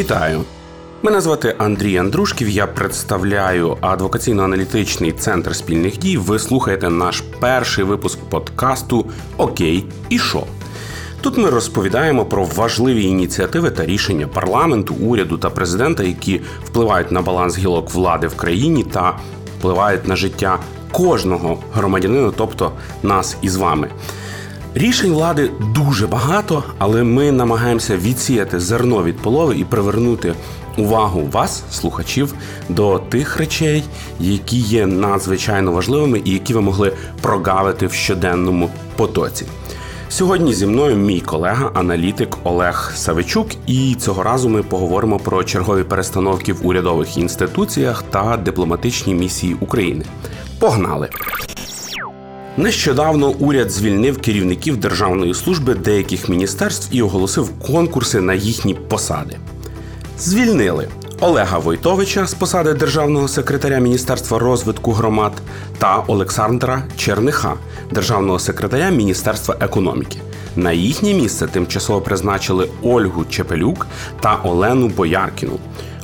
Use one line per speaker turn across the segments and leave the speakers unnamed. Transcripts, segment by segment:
Вітаю! Мене звати Андрій Андрушків. Я представляю адвокаційно-аналітичний центр спільних дій. Ви слухаєте наш перший випуск подкасту Окей і шо. Тут ми розповідаємо про важливі ініціативи та рішення парламенту, уряду та президента, які впливають на баланс гілок влади в країні та впливають на життя кожного громадянина, тобто нас із вами. Рішень влади дуже багато, але ми намагаємося відсіяти зерно від полови і привернути увагу вас, слухачів, до тих речей, які є надзвичайно важливими і які ви могли прогавити в щоденному потоці. Сьогодні зі мною мій колега, аналітик Олег Савичук, і цього разу ми поговоримо про чергові перестановки в урядових інституціях та дипломатичній місії України. Погнали! Нещодавно уряд звільнив керівників державної служби деяких міністерств і оголосив конкурси на їхні посади. Звільнили Олега Войтовича з посади державного секретаря Міністерства розвитку громад та Олександра Черниха, державного секретаря Міністерства економіки. На їхнє місце тимчасово призначили Ольгу Чепелюк та Олену Бояркіну.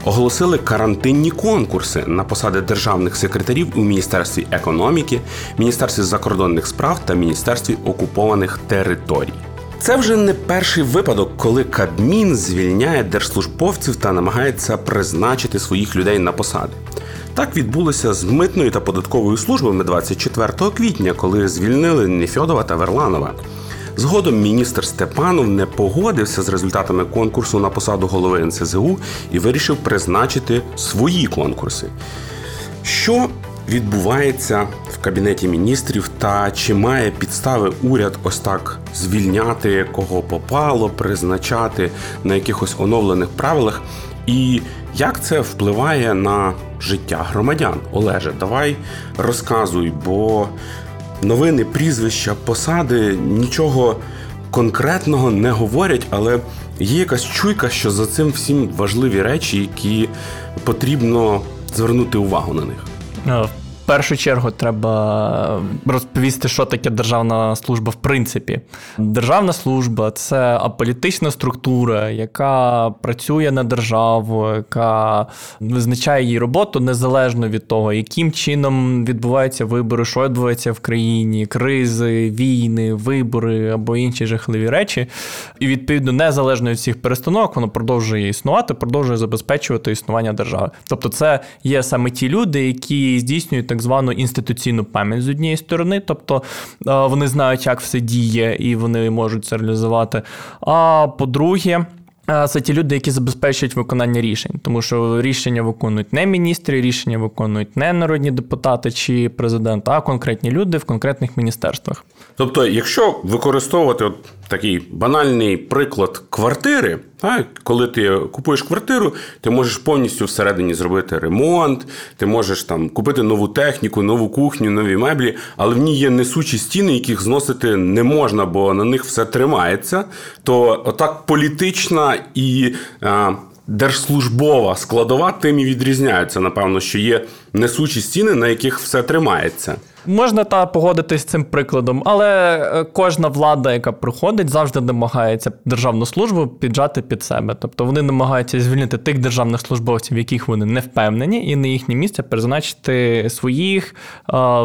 Оголосили карантинні конкурси на посади державних секретарів у Міністерстві економіки, Міністерстві закордонних справ та Міністерстві окупованих територій. Це вже не перший випадок, коли Кабмін звільняє держслужбовців та намагається призначити своїх людей на посади. Так відбулося з митною та податковою службами 24 квітня, коли звільнили Нефьодова та Верланова. Згодом міністр Степанов не погодився з результатами конкурсу на посаду голови НСЗУ і вирішив призначити свої конкурси. Що відбувається в кабінеті міністрів та чи має підстави уряд ось так звільняти кого попало, призначати на якихось оновлених правилах? І як це впливає на життя громадян? Олеже, давай розказуй, бо новини, прізвища, посади нічого конкретного не говорять, але є якась чуйка, що за цим всім важливі речі, які потрібно звернути увагу на них.
Першу чергу треба розповісти, що таке державна служба в принципі. Державна служба це аполітична структура, яка працює на державу, яка визначає її роботу незалежно від того, яким чином відбуваються вибори, що відбувається в країні, кризи, війни, вибори або інші жахливі речі. І відповідно незалежно від всіх перестановок, воно продовжує існувати, продовжує забезпечувати існування держави. Тобто, це є саме ті люди, які здійснюють так звану інституційну пам'ять з однієї сторони, тобто е, вони знають, як все діє, і вони можуть це реалізувати. А по-друге, е, це ті люди, які забезпечують виконання рішень, тому що рішення виконують не міністри, рішення виконують не народні депутати чи президент, а конкретні люди в конкретних міністерствах.
Тобто, якщо використовувати от такий банальний приклад квартири, так, коли ти купуєш квартиру, ти можеш повністю всередині зробити ремонт, ти можеш там купити нову техніку, нову кухню, нові меблі, але в ній є несучі стіни, яких зносити не можна, бо на них все тримається. То отак політична і. А, Держслужбова складова тим і відрізняються. Напевно, що є несучі стіни, на яких все тримається.
Можна та погодитись з цим прикладом, але е, кожна влада, яка приходить, завжди намагається державну службу піджати під себе. Тобто вони намагаються звільнити тих державних службовців, яких вони не впевнені, і на їхнє місце призначити своїх.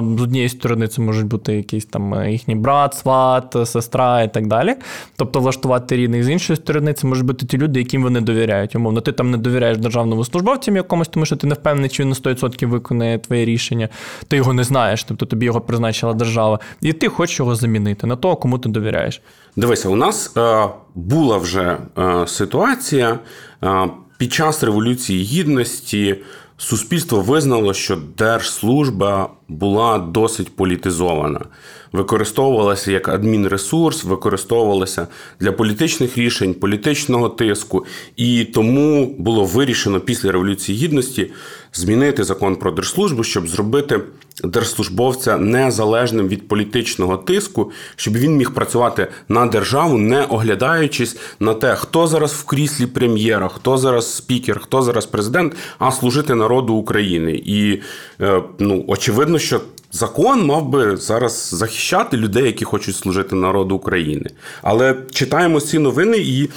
З однієї сторони, це можуть бути якийсь там е, їхній брат, сват, сестра і так далі. Тобто влаштувати рідних з іншої сторони, це можуть бути ті люди, яким вони довіряють. Умовно, ти там не довіряєш державному службовцям якомусь, тому що ти не впевнений, чи він на 100% виконає твоє рішення, ти його не знаєш. Тобто тобі його призначила держава, і ти хочеш його замінити на того, кому ти довіряєш.
Дивися, у нас е, була вже е, ситуація е, під час революції гідності. Суспільство визнало, що держслужба була досить політизована, використовувалася як адмінресурс, використовувалася для політичних рішень, політичного тиску, і тому було вирішено після революції гідності змінити закон про держслужбу, щоб зробити держслужбовця незалежним від політичного тиску, щоб він міг працювати на державу, не оглядаючись на те, хто зараз в кріслі прем'єра, хто зараз спікер, хто зараз президент, а служити народу України. І е, ну очевидно, що. Закон мав би зараз захищати людей, які хочуть служити народу України. Але читаємо ці новини, і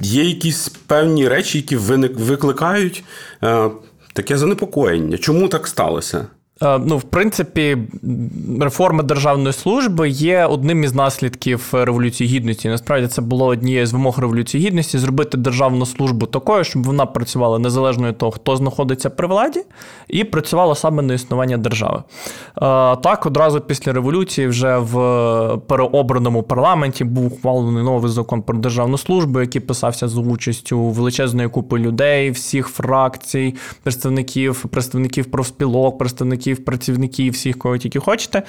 є якісь певні речі, які викликають е, таке занепокоєння. Чому так сталося?
Е, ну, в принципі, реформа державної служби є одним із наслідків революції гідності. Насправді це було однією з вимог революції гідності зробити державну службу такою, щоб вона працювала незалежно від того, хто знаходиться при владі, і працювала саме на існування держави. Е, так, одразу після революції, вже в переобраному парламенті був ухвалений новий закон про державну службу, який писався з участю величезної купи людей, всіх фракцій, представників, представників профспілок, представників робітників, працівників, всіх, кого тільки хочете.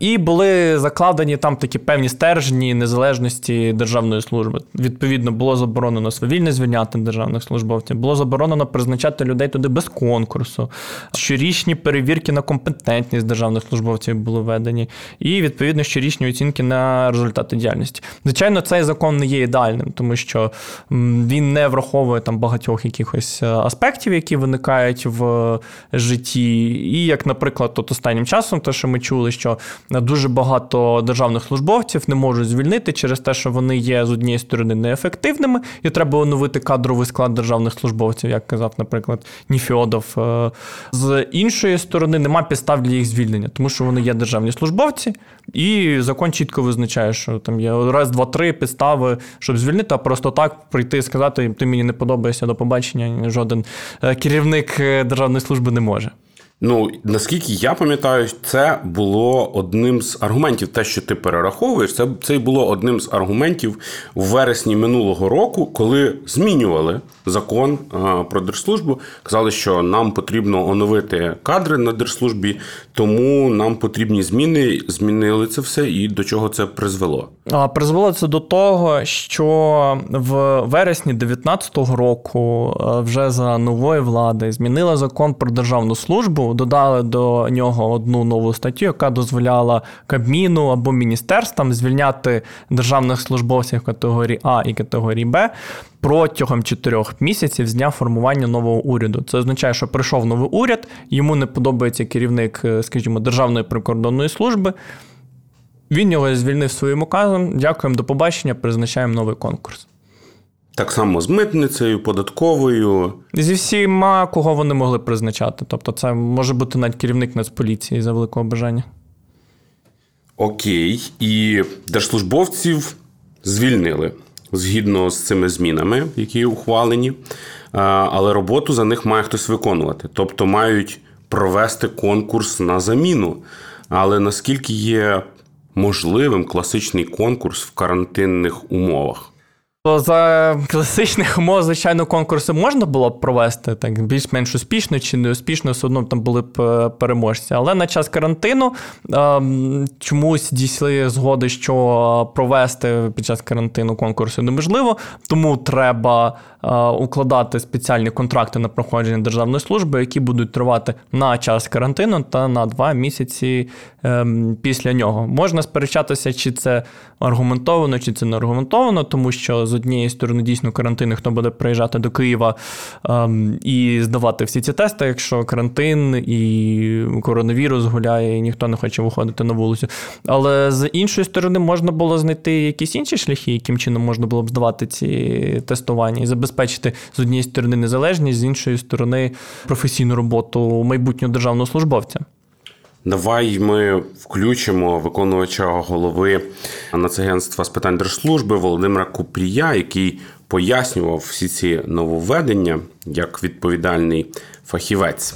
І були закладені там такі певні стержні незалежності державної служби. Відповідно, було заборонено свавільне звільняти державних службовців, було заборонено призначати людей туди без конкурсу. Щорічні перевірки на компетентність державних службовців були введені, і відповідно щорічні оцінки на результати діяльності. Звичайно, цей закон не є ідеальним, тому що він не враховує там багатьох якихось е, аспектів, які виникають в житті, і як, наприклад, от останнім часом, те, що ми чули, що дуже багато державних службовців не можуть звільнити через те, що вони є з однієї сторони неефективними, і треба оновити кадровий склад державних службовців, як казав, наприклад, Ніфіодов. Е, з іншої сторони, нема підстав для їх звільнення, тому що вони є державні службовці, і закон чітко визначає, що там є раз, два, три підстави, щоб звільнити, а просто так прийти і сказати, ти мені не подобаєшся до побачення. Жоден е, керівник е, державної служби не може.
Ну наскільки я пам'ятаю, це було одним з аргументів. Те, що ти перераховуєш, це це було одним з аргументів у вересні минулого року, коли змінювали закон про держслужбу. Казали, що нам потрібно оновити кадри на держслужбі, тому нам потрібні зміни. Змінили це все, і до чого це призвело?
А призвело це до того, що в вересні 2019 року вже за нової влади змінили закон про державну службу додали до нього одну нову статтю, яка дозволяла Кабміну або міністерствам звільняти державних службовців категорії А і категорії Б. Протягом чотирьох місяців з дня формування нового уряду. Це означає, що прийшов новий уряд, йому не подобається керівник, е, скажімо, Державної прикордонної служби. Він його звільнив своїм указом. Дякуємо, до побачення. Призначаємо новий конкурс.
Так само з митницею, податковою.
Зі всіма, кого вони могли призначати. Тобто, це може бути навіть керівник Нацполіції за великого бажання.
Окей. І держслужбовців звільнили згідно з цими змінами, які ухвалені. Але роботу за них має хтось виконувати. Тобто мають провести конкурс на заміну. Але наскільки є можливим класичний конкурс в карантинних умовах?
За класичних умов, звичайно, конкурси можна було б провести так більш-менш успішно чи не успішно, все одно там були б е, переможці. Але на час карантину ем, чомусь дійшли згоди, що провести під час карантину конкурси неможливо, тому треба е, укладати спеціальні контракти на проходження державної служби, які будуть тривати на час карантину та на два місяці ем, після нього. Можна сперечатися, чи це аргументовано, чи це не аргументовано, тому що з однієї сторони дійсно карантин, хто буде приїжджати до Києва ем, і здавати всі ці тести, якщо карантин і коронавірус гуляє, і ніхто не хоче виходити на вулицю. Але з іншої сторони, можна було знайти якісь інші шляхи, яким чином можна було б здавати ці тестування і забезпечити з однієї сторони незалежність, з іншої сторони професійну роботу майбутнього державного службовця.
Давай ми включимо виконувача голови Нацагентства з питань держслужби Володимира Купрія, який пояснював всі ці нововведення як відповідальний фахівець.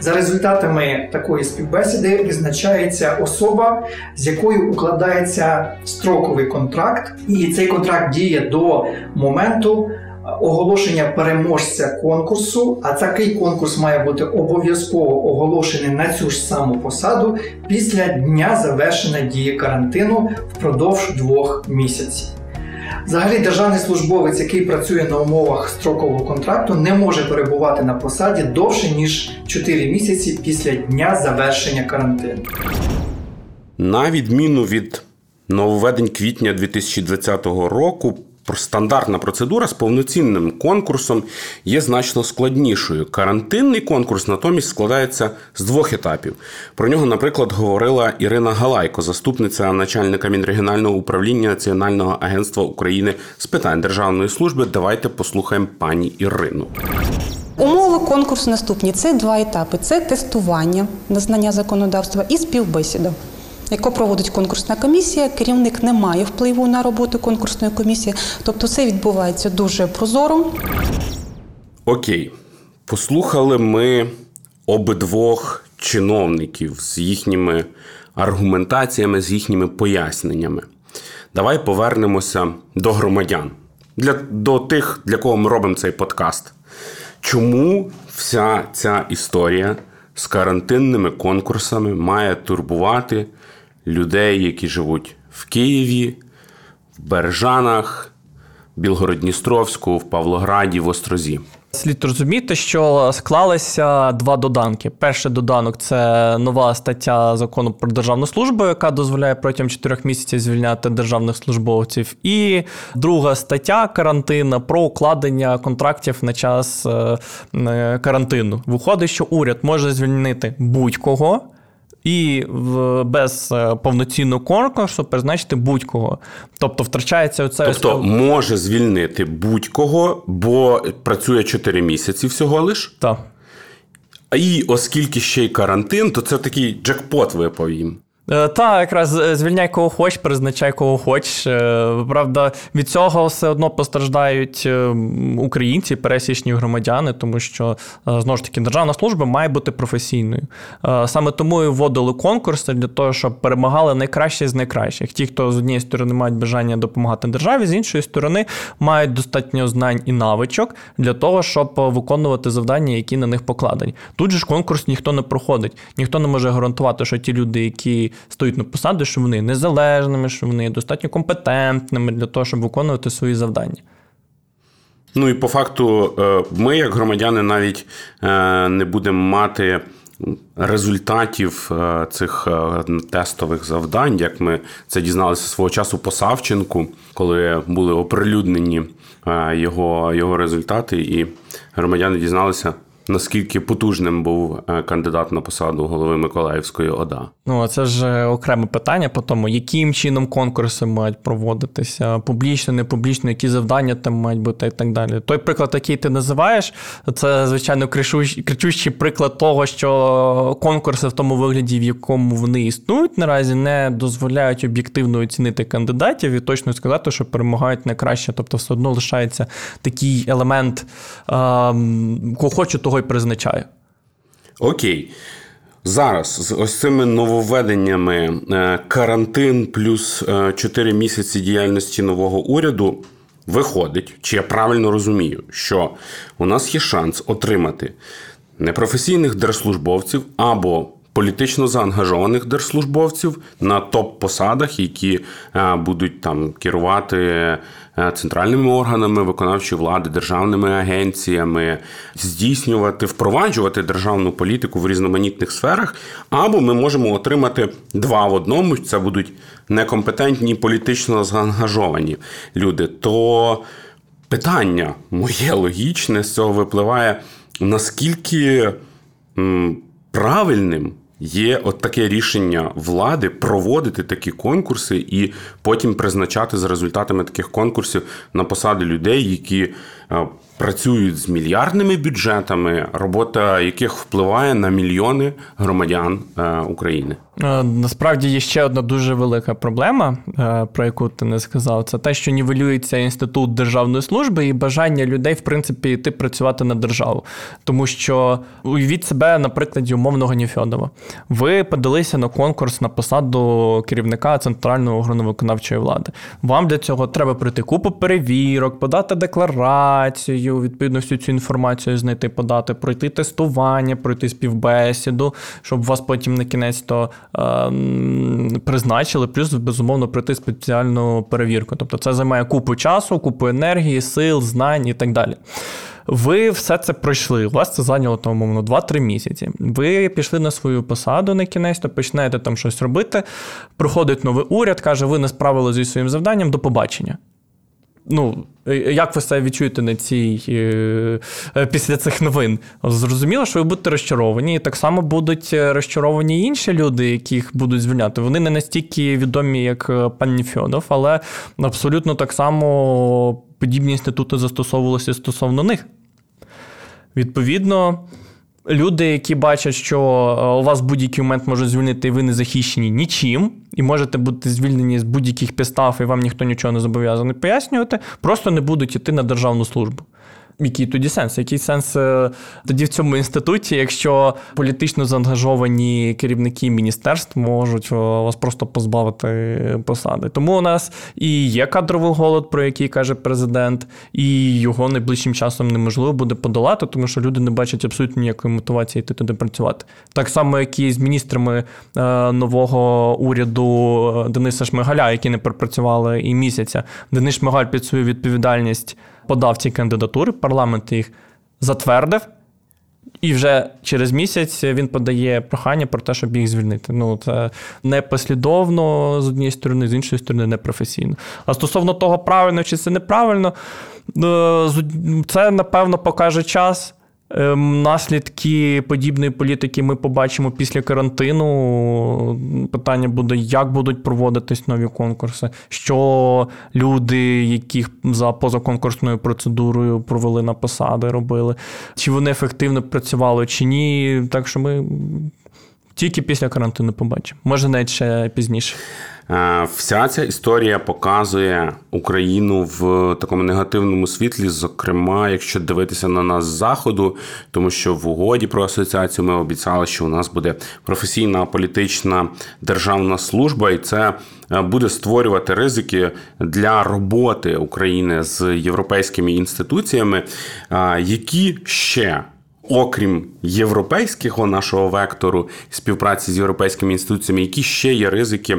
За результатами такої співбесіди визначається особа, з якою укладається строковий контракт, і цей контракт діє до моменту оголошення переможця конкурсу, а такий конкурс має бути обов'язково оголошений на цю ж саму посаду після дня завершення дії карантину впродовж двох місяців. Взагалі, державний службовець, який працює на умовах строкового контракту, не може перебувати на посаді довше ніж 4 місяці після дня завершення карантину.
На відміну від нововведень квітня 2020 року, Стандартна процедура з повноцінним конкурсом є значно складнішою. Карантинний конкурс натомість складається з двох етапів. Про нього, наприклад, говорила Ірина Галайко, заступниця начальника Мінрегіонального управління Національного агентства України з питань державної служби. Давайте послухаємо пані Ірину.
Умови конкурсу наступні: це два етапи: це тестування на знання законодавства і співбесіда. Яку проводить конкурсна комісія, керівник не має впливу на роботу конкурсної комісії, тобто це відбувається дуже прозоро.
Окей, послухали ми обидвох чиновників з їхніми аргументаціями, з їхніми поясненнями. Давай повернемося до громадян, для, до тих, для кого ми робимо цей подкаст. Чому вся ця історія з карантинними конкурсами має турбувати людей, які живуть в Києві, в Бережанах, Білгород-Дністровську, в Павлограді, в Острозі?
Слід розуміти, що склалися два доданки. Перший доданок це нова стаття закону про державну службу, яка дозволяє протягом чотирьох місяців звільняти державних службовців. І друга стаття карантина про укладення контрактів на час е, е, карантину. Виходить, що уряд може звільнити будь-кого і без е, повноцінного конкурсу призначити будь-кого. Тобто втрачається оце.
Тобто може звільнити будь-кого, бо працює 4 місяці всього лиш.
Так.
І оскільки ще й карантин, то це такий джекпот випав їм.
Е, та, якраз е, звільняй кого хоч, призначай кого хоч. Е, правда, від цього все одно постраждають українці, пересічні громадяни, тому що знову ж таки державна служба має бути професійною. Саме тому і вводили конкурси для того, щоб перемагали найкращі з найкращих. Ті, хто з однієї сторони мають бажання допомагати державі, з іншої сторони мають достатньо знань і навичок для того, щоб виконувати завдання, які на них покладені. Тут же ж конкурс ніхто не проходить, ніхто не може гарантувати, що ті люди, які стоять на посаді, що вони незалежними, що вони достатньо компетентними для того, щоб виконувати свої завдання.
Ну і по факту, е, ми, як громадяни, навіть е, не будемо мати результатів е, цих тестових завдань, як ми це дізналися свого часу по Савченку, коли були оприлюднені його, його результати, і громадяни дізналися наскільки потужним був е, кандидат на посаду голови Миколаївської ОДА.
Ну це ж е, окреме питання по тому, яким чином конкурси мають проводитися, публічно, не публічно, які завдання там мають бути і так далі. Той приклад, який ти називаєш, це звичайно кричущий приклад того, що конкурси в тому вигляді, в якому вони існують, наразі не дозволяють об'єктивно оцінити кандидатів і точно сказати, що перемагають найкраще. Тобто, все одно лишається такий елемент, кого хочу, того й призначаю.
Окей. Зараз з ось цими нововведеннями е, карантин плюс 4 е, місяці діяльності нового уряду виходить, чи я правильно розумію, що у нас є шанс отримати непрофесійних держслужбовців або політично заангажованих держслужбовців на топ-посадах, які е, будуть там керувати центральними органами виконавчої влади, державними агенціями, здійснювати, впроваджувати державну політику в різноманітних сферах. Або ми можемо отримати два в одному. Це будуть некомпетентні, політично заангажовані люди. То питання моє логічне з цього випливає наскільки правильним Є от таке рішення влади проводити такі конкурси і потім призначати за результатами таких конкурсів на посади людей, які е, працюють з мільярдними бюджетами, робота яких впливає на мільйони громадян е, України.
Е, насправді є ще одна дуже велика проблема, е, про яку ти не сказав. Це те, що нівелюється інститут державної служби і бажання людей, в принципі, йти працювати на державу. Тому що уявіть себе на прикладі умовного Ніфьодова. Ви подалися на конкурс на посаду керівника центрального органу влади. Вам для цього треба пройти купу перевірок, подати декларацію, відповідно всю цю інформацію знайти, подати, пройти тестування, пройти співбесіду, щоб вас потім на кінець то. Ем, призначили, плюс, безумовно, пройти спеціальну перевірку. Тобто це займає купу часу, купу енергії, сил, знань і так далі. Ви все це пройшли. У вас це зайняло там, умовно 2-3 місяці. Ви пішли на свою посаду на кінець, то починаєте там щось робити. Приходить новий уряд, каже, ви не справилися зі своїм завданням, до побачення. Ну, як ви себе відчуєте на цій після цих новин? Зрозуміло, що ви будете розчаровані, і так само будуть розчаровані інші люди, яких будуть звільняти. Вони не настільки відомі, як пан Ніфьодов, але абсолютно так само подібні інститути застосовувалися стосовно них. Відповідно, люди, які бачать, що е, у вас будь-який момент можуть звільнити, і ви не захищені нічим, і можете бути звільнені з будь-яких підстав, і вам ніхто нічого не зобов'язаний пояснювати, просто не будуть йти на державну службу. Який тоді сенс? Який сенс е, тоді в цьому інституті, якщо політично заангажовані керівники міністерств можуть вас просто позбавити посади? Тому у нас і є кадровий голод, про який каже президент, і його найближчим часом неможливо буде подолати, тому що люди не бачать абсолютно ніякої мотивації йти туди працювати. Так само, як і з міністрами е, нового уряду е, Дениса Шмигаля, які не пропрацювали і місяця. Денис Шмигаль під свою відповідальність подав ці кандидатури, парламент їх затвердив, і вже через місяць він подає прохання про те, щоб їх звільнити. Ну, це непослідовно з однієї сторони, з іншої сторони, непрофесійно. А стосовно того, правильно чи це неправильно, е, це напевно покаже час. Ем, наслідки подібної політики ми побачимо після карантину. Питання буде, як будуть проводитись нові конкурси, що люди, яких за позаконкурсною процедурою провели на посади, робили, чи вони ефективно працювали, чи ні. Так що ми тільки після карантину побачимо. Може, навіть ще пізніше.
Е, вся ця історія показує Україну в такому негативному світлі, зокрема, якщо дивитися на нас з заходу, тому що в угоді про асоціацію ми обіцяли, що у нас буде професійна політична державна служба, і це е, буде створювати ризики для роботи України з європейськими інституціями, е, які ще окрім європейського нашого вектору співпраці з європейськими інституціями, які ще є ризики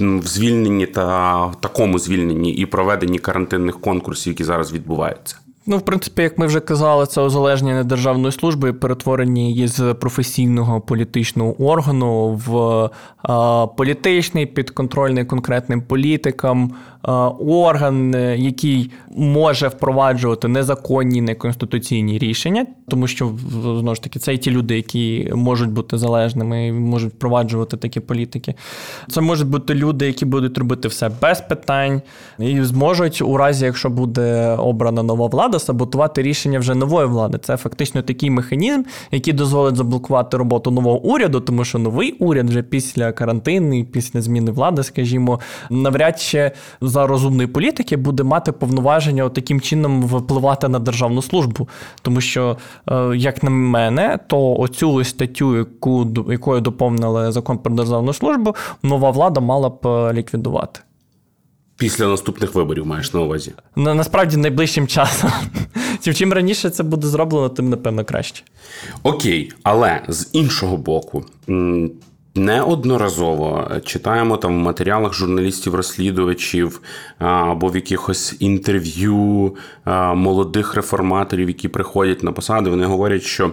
в звільненні та такому звільненні і проведенні карантинних конкурсів, які зараз відбуваються.
Ну, в принципі, як ми вже казали, це узалежнення державної служби, перетворені з професійного політичного органу в а, політичний підконтрольний конкретним політикам а, орган, який може впроваджувати незаконні неконституційні рішення, тому що знову ж таки це і ті люди, які можуть бути залежними і можуть впроваджувати такі політики. Це можуть бути люди, які будуть робити все без питань, і зможуть у разі, якщо буде обрана нова влада, саботувати рішення вже нової влади. Це фактично такий механізм, який дозволить заблокувати роботу нового уряду, тому що новий уряд вже після карантину після зміни влади, скажімо, навряд чи за розумної політики буде мати повноваження таким чином впливати на державну службу. Тому що, е, як на мене, то оцю статтю, яку якою доповнили закон про державну службу, нова влада мала б е, ліквідувати.
Після наступних виборів маєш на увазі?
На, насправді найближчим часом. Чим раніше це буде зроблено, тим напевно краще.
Окей, але з іншого боку, Неодноразово читаємо там в матеріалах журналістів-розслідувачів або в якихось інтерв'ю молодих реформаторів, які приходять на посади. Вони говорять, що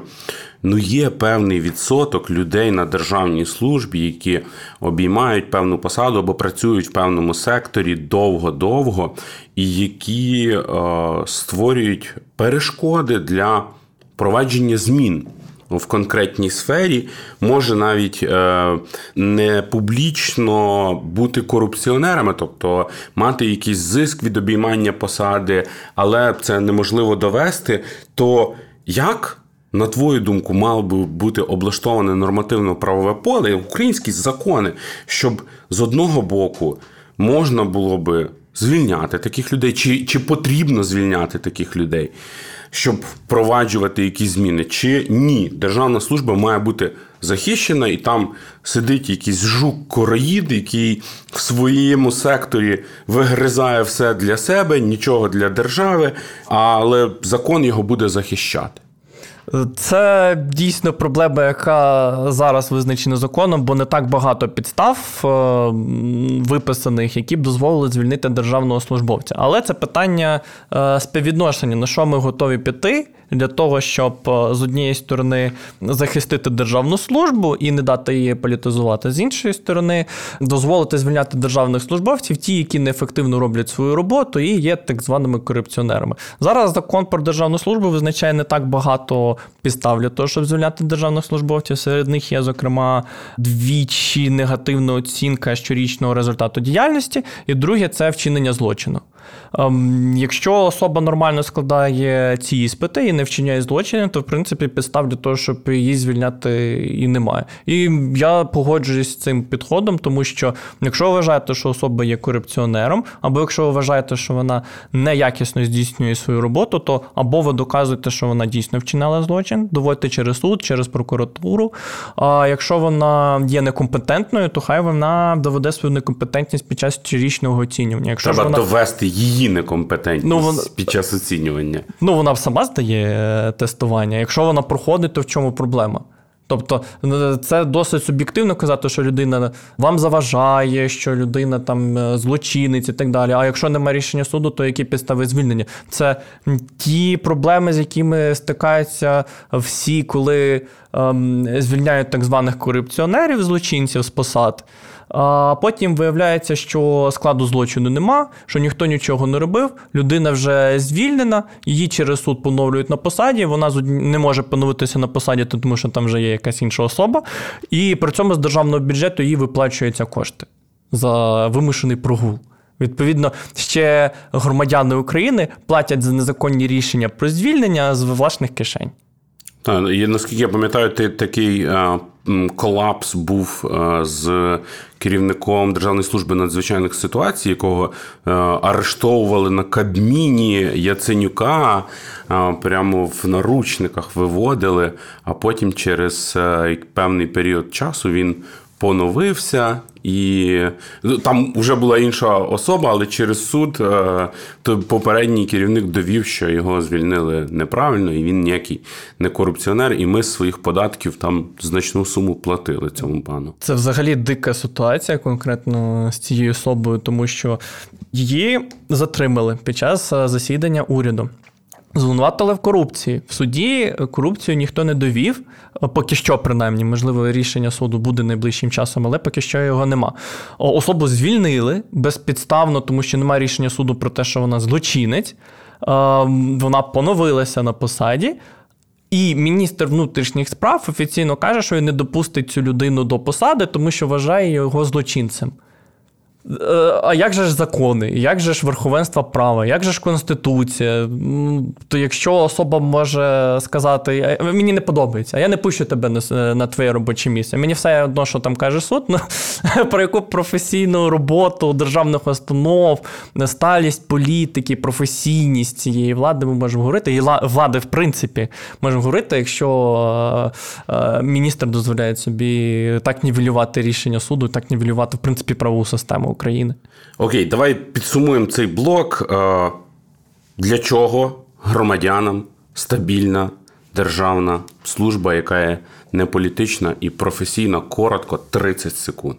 ну є певний відсоток людей на державній службі, які обіймають певну посаду або працюють в певному секторі довго-довго, і які створюють перешкоди для провадження змін в конкретній сфері може навіть е, не публічно бути корупціонерами, тобто мати якийсь зиск від обіймання посади, але це неможливо довести. То як? На твою думку, мало би бути облаштоване нормативно-правове поле, українські закони, щоб з одного боку можна було би звільняти таких людей, чи, чи потрібно звільняти таких людей щоб впроваджувати якісь зміни, чи ні, державна служба має бути захищена, і там сидить якийсь жук-короїд, який в своєму секторі вигризає все для себе, нічого для держави, але закон його буде захищати.
Це дійсно проблема, яка зараз визначена законом, бо не так багато підстав е, виписаних, які б дозволили звільнити державного службовця. Але це питання е, співвідношення, на що ми готові піти для того, щоб е, з однієї сторони захистити державну службу і не дати її політизувати, з іншої сторони, дозволити звільняти державних службовців, ті, які неефективно роблять свою роботу, і є так званими корупціонерами. Зараз закон про державну службу визначає не так багато підстав для того, щоб звільняти державних службовців. Серед них є, зокрема, двічі негативна оцінка щорічного результату діяльності, і друге це вчинення злочину. Ем, якщо особа нормально складає ці іспити і не вчиняє злочини, то в принципі підстав для того, щоб її звільняти, і немає. І я погоджуюсь з цим підходом, тому що якщо ви вважаєте, що особа є корупціонером, або якщо ви вважаєте, що вона неякісно здійснює свою роботу, то або ви доказуєте, що вона дійсно вчинила злочин, доводите через суд, через прокуратуру. А якщо вона є некомпетентною, то хай вона доведе свою некомпетентність під час щорічного оцінювання. Якщо
Треба
вона...
довести її некомпетентність
Ну, вон-
під час оцінювання.
Ну, вона сама здає е, тестування. Якщо вона проходить, то в чому проблема? Тобто це досить суб'єктивно казати, що людина вам заважає, що людина там е, злочинець і так далі. А якщо немає рішення суду, то які підстави звільнення? Це ті проблеми, з якими стикаються всі, коли ем, звільняють так званих корупціонерів, злочинців з посад. А потім виявляється, що складу злочину нема, що ніхто нічого не робив. Людина вже звільнена, її через суд поновлюють на посаді. Вона не може поновитися на посаді, тому що там вже є якась інша особа. І при цьому з державного бюджету їй виплачуються кошти за вимушений прогул. Відповідно, ще громадяни України платять за незаконні рішення про звільнення з власних кишень.
Так, і наскільки я пам'ятаю, ти такий е, колапс був е, з керівником Державної служби надзвичайних ситуацій, якого е, арештовували на Кабміні Яценюка, е, прямо в наручниках виводили, а потім через певний період часу він поновився. І ну, там вже була інша особа, але через суд е, то попередній керівник довів, що його звільнили неправильно, і він ніякий не корупціонер. І ми з своїх податків там значну суму платили цьому пану.
Це взагалі дика ситуація конкретно з цією особою, тому що її затримали під час е, засідання уряду. Звинуватили в корупції. В суді корупцію ніхто не довів, е, поки що, принаймні, можливо, рішення суду буде найближчим часом, але поки що його нема. Особу звільнили безпідставно, тому що немає рішення суду про те, що вона злочинець. Е, Вона поновилася на посаді. І міністр внутрішніх справ офіційно каже, що він не допустить цю людину до посади, тому що вважає його злочинцем. Е, А як же ж закони, як же ж верховенство права, як же ж конституція? То якщо особа може сказати, «Е, мені не подобається, я не пущу тебе на, на твоє робоче місце. Мені все одно, що там каже суд, ну, про яку професійну роботу державних установ, сталість політики, професійність цієї влади ми можемо говорити. І влади, в принципі, можемо говорити, якщо е, е, міністр дозволяє собі так нівелювати рішення суду, так нівелювати, в принципі, правову систему України.
Окей, давай підсумуємо цей блок. Е, Для чого громадянам стабільна державна служба, яка є неполітична і професійна, коротко 30 секунд.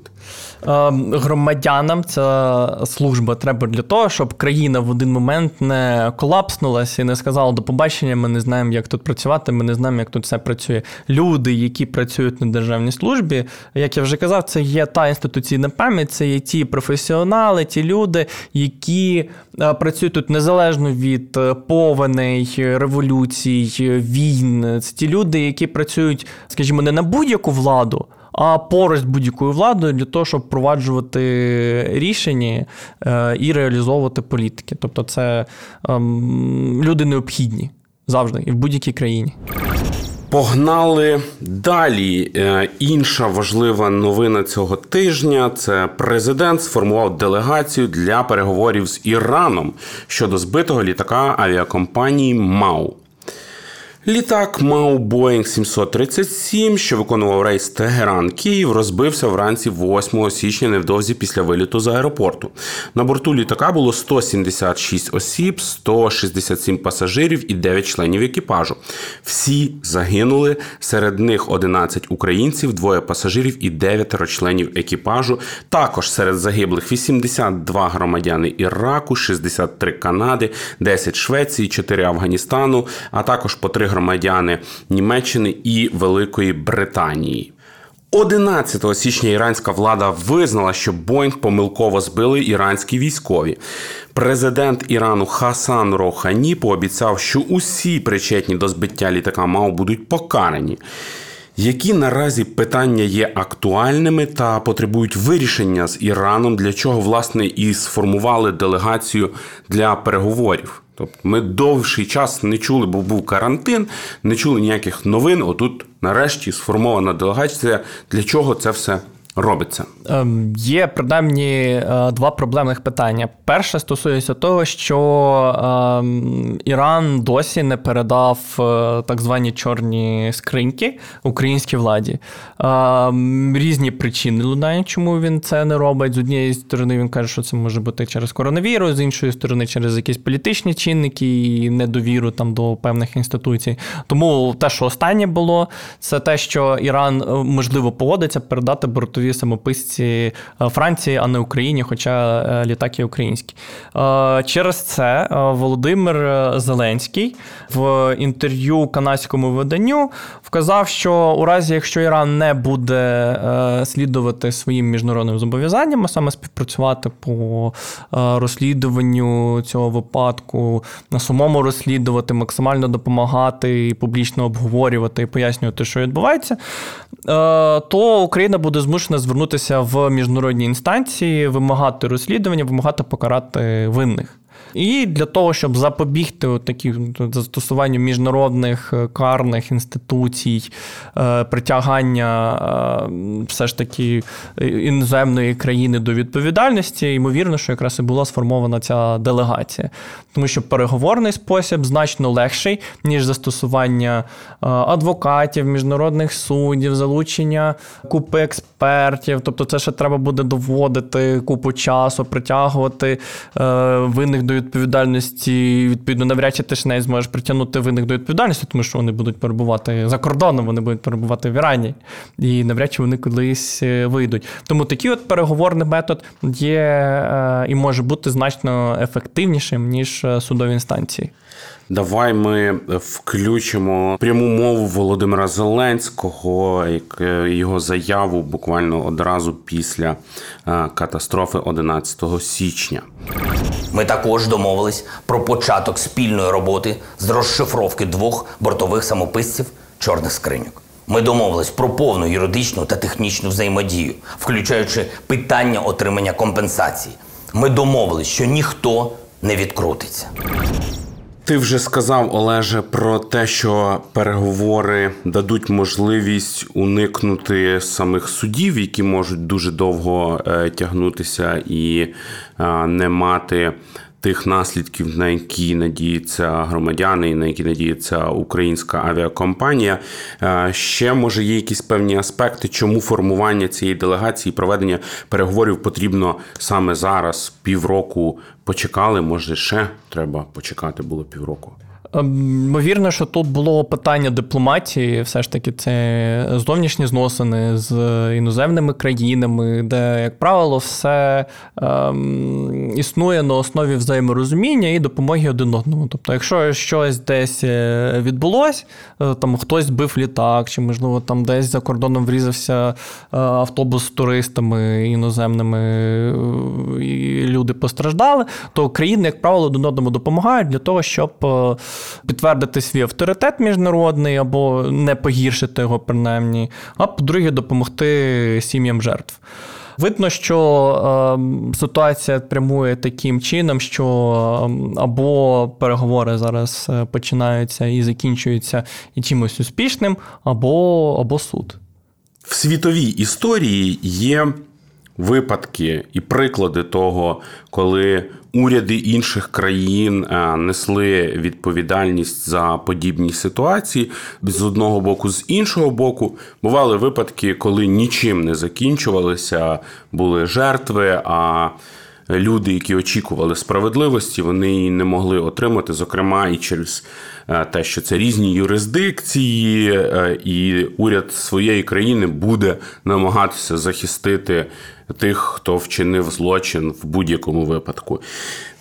Е, Громадянам ця служба треба для того, щоб країна в один момент не колапснулася і не сказала до побачення, ми не знаємо, як тут працювати, ми не знаємо, як тут все працює. Люди, які працюють на державній службі, як я вже казав, це є та інституційна пам'ять, це є ті професіонали, ті люди, які е, працюють тут незалежно від е, повеней, революцій, війн. Це ті люди, які працюють, скажімо, не на будь-яку владу поруч з будь-якою владою для того, щоб впроваджувати рішення е, і реалізовувати політики. Тобто, це ем, люди необхідні завжди і в будь-якій країні.
Погнали далі. Е, Інша важлива новина цього тижня це президент сформував делегацію для переговорів з Іраном щодо збитого літака авіакомпанії МАУ. Літак мав Боїнг 737, що виконував рейс Тегеран Київ, розбився вранці 8 січня невдовзі після виліту з аеропорту. На борту літака було 176 осіб, 167 пасажирів і 9 членів екіпажу. Всі загинули. Серед них 11 українців, двоє пасажирів і 9 членів екіпажу. Також серед загиблих 82 громадяни Іраку, 63 Канади, 10 Швеції, 4 Афганістану, а також по 3 громадяни Німеччини і Великої Британії. 11 січня іранська влада визнала, що Боїнг помилково збили іранські військові. Президент Ірану Хасан Рохані пообіцяв, що усі причетні до збиття літака МАУ будуть покарані. Які наразі питання є актуальними та потребують вирішення з Іраном, для чого власне і сформували делегацію для переговорів? Тобто ми довший час не чули, бо був карантин, не чули ніяких новин. Отут, нарешті, сформована делегація. Для чого це все робиться?
Ем, Є принаймні е, два проблемних питання. Перше стосується того, що ем, Іран досі не передав е, так звані чорні скриньки українській владі. Ем, Різні причини лунають, чому він це не робить. З однієї сторони, він каже, що це може бути через коронавірус, з іншої сторони, через якісь політичні чинники і недовіру там до певних інституцій. Тому те, що останнє було, це те, що Іран е, можливо погодиться передати бортові самописці е, Франції, а не Україні, хоча е, літак є український. Через це Володимир Зеленський в інтерв'ю канадському виданню вказав, що у разі, якщо Іран не буде слідувати своїм міжнародним зобов'язанням, а саме співпрацювати по розслідуванню цього випадку, на самому розслідувати, максимально допомагати і публічно обговорювати і пояснювати, що відбувається, то Україна буде змушена звернутися в міжнародні інстанції, вимагати розслідування, вимагати покарати винних. І для того, щоб запобігти такі застосуванню міжнародних е, карних інституцій, е, притягання е, все ж таки іноземної країни до відповідальності, ймовірно, що якраз і була сформована ця делегація. Тому що переговорний спосіб значно легший, ніж застосування адвокатів, міжнародних суддів, залучення купи експертів. Тобто, це ще треба буде доводити купу часу, притягувати винних до відповідальності, відповідно, навряд чи ти ж не зможеш притягнути винних до відповідальності, тому що вони будуть перебувати за кордоном, вони будуть перебувати в Ірані, і навряд чи вони колись е, вийдуть. Тому такий от переговорний метод є е, і може бути значно ефективнішим ніж е, судові інстанції.
Давай ми включимо пряму мову Володимира Зеленського, його заяву буквально одразу після катастрофи 11 січня.
Ми також домовились про початок спільної роботи з розшифровки двох бортових самописців чорних скриньок. Ми домовились про повну юридичну та технічну взаємодію, включаючи питання отримання компенсації. Ми домовились, що ніхто не відкрутиться.
Ти вже сказав, Олеже, про те, що переговори дадуть можливість уникнути самих судів, які можуть дуже довго е, тягнутися і е, не мати тих наслідків, на які надіються громадяни, і на які надіється українська авіакомпанія. Е, ще може є якісь певні аспекти, чому формування цієї делегації, проведення переговорів потрібно саме зараз, півроку почекали. Може, ще треба почекати було півроку.
Ймовірно, що тут було питання дипломатії, все ж таки, це зовнішні зносини з іноземними країнами, де, як правило, все ем, існує на основі взаєморозуміння і допомоги один одному. Тобто, якщо щось десь е, відбулось, е, там хтось збив літак, чи, можливо, там десь за кордоном врізався е, автобус з туристами іноземними, і люди постраждали, то країни, як правило, один одному допомагають для того, щоб підтвердити свій авторитет міжнародний або не погіршити його, принаймні, а по-друге, допомогти сім'ям жертв. Видно, що е, ситуація прямує таким чином, що ем, або переговори зараз е, починаються і закінчуються чимось успішним, або, або суд.
В світовій історії є випадки і приклади того, коли уряди інших країн е, несли відповідальність за подібні ситуації з одного боку, з іншого боку, бували випадки, коли нічим не закінчувалися, були жертви. а Люди, які очікували справедливості, вони її не могли отримати, зокрема, і через е, те, що це різні юрисдикції, е, і уряд своєї країни буде намагатися захистити тих, хто вчинив злочин в будь-якому випадку.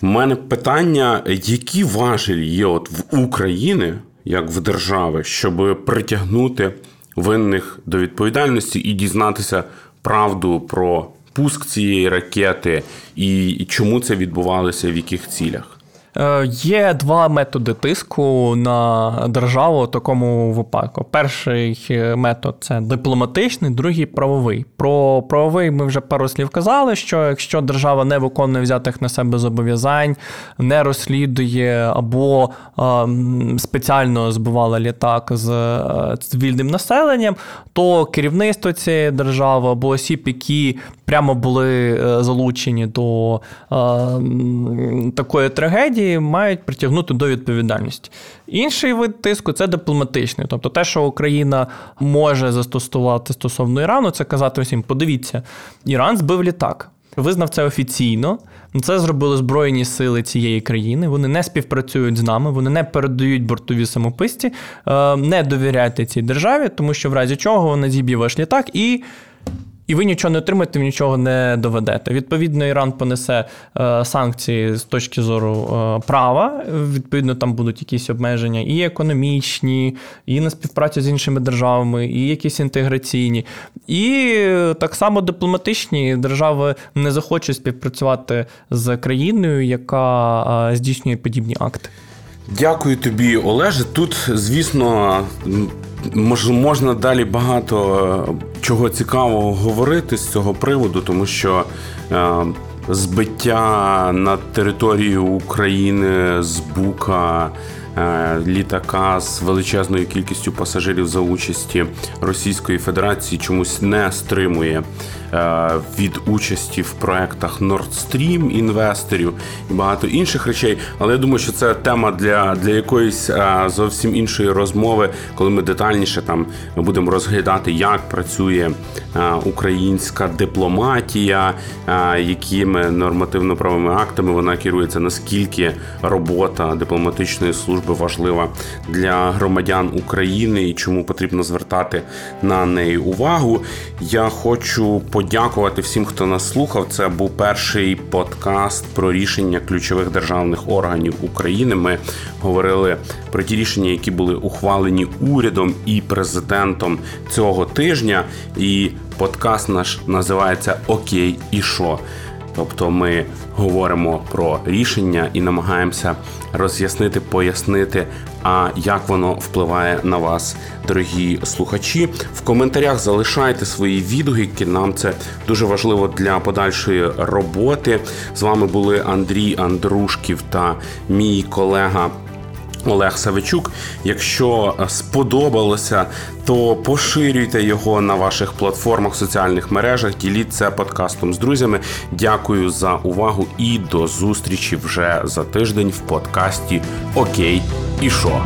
У мене питання: які важелі є от в Україні, як в держави, щоб притягнути винних до відповідальності і дізнатися правду про пуск цієї ракети і чому це відбувалося, в яких цілях?
Е, є два методи тиску на державу в такому випадку. Перший е, метод це дипломатичний, другий правовий. Про правовий ми вже пару слів казали, що якщо держава не виконує взятих на себе зобов'язань, не розслідує або е, спеціально збивала літак з е, цивільним населенням, то керівництво цієї держави або осіб, які прямо були е, залучені до е, такої трагедії трагедії мають притягнути до відповідальності. Інший вид тиску це дипломатичний. Тобто те, що Україна може застосувати стосовно Ірану, це казати усім: подивіться, Іран збив літак. Визнав це офіційно. Це зробили Збройні сили цієї країни. Вони не співпрацюють з нами, вони не передають бортові самописці, е, не довіряйте цій державі, тому що в разі чого вона зіб'є ваш літак і і ви нічого не отримаєте, нічого не доведете. Відповідно, Іран понесе е, санкції з точки зору е, права. Відповідно, там будуть якісь обмеження і економічні, і на співпрацю з іншими державами, і якісь інтеграційні. І так само дипломатичні держави не захочуть співпрацювати з країною, яка е, здійснює подібні акти.
Дякую тобі, Олеже. Тут, звісно, можна далі багато чого цікавого говорити з цього приводу, тому що е, збиття на територію України з Бука. Е, літака з величезною кількістю пасажирів за участі Російської Федерації чомусь не стримує е, від участі в проектах Nord Stream інвесторів і багато інших речей. Але я думаю, що це тема для для якоїсь е, зовсім іншої розмови, коли ми детальніше там будемо розглядати, як працює українська дипломатія, якими нормативно-правовими актами вона керується, наскільки робота дипломатичної служби важлива для громадян України і чому потрібно звертати на неї увагу. Я хочу подякувати всім, хто нас слухав. Це був перший подкаст про рішення ключових державних органів України. Ми говорили про ті рішення, які були ухвалені урядом і президентом цього тижня. І подкаст наш називається Окей, і що. Тобто ми говоримо про рішення і намагаємося роз'яснити, пояснити, а як воно впливає на вас, дорогі слухачі. В коментарях залишайте свої відгуки. Нам це дуже важливо для подальшої роботи. З вами були Андрій Андрушків та мій колега. Олег Савичук. Якщо сподобалося, то поширюйте його на ваших платформах, соціальних мережах. Діліться подкастом з друзями. Дякую за увагу і до зустрічі вже за тиждень в подкасті Окей і шо.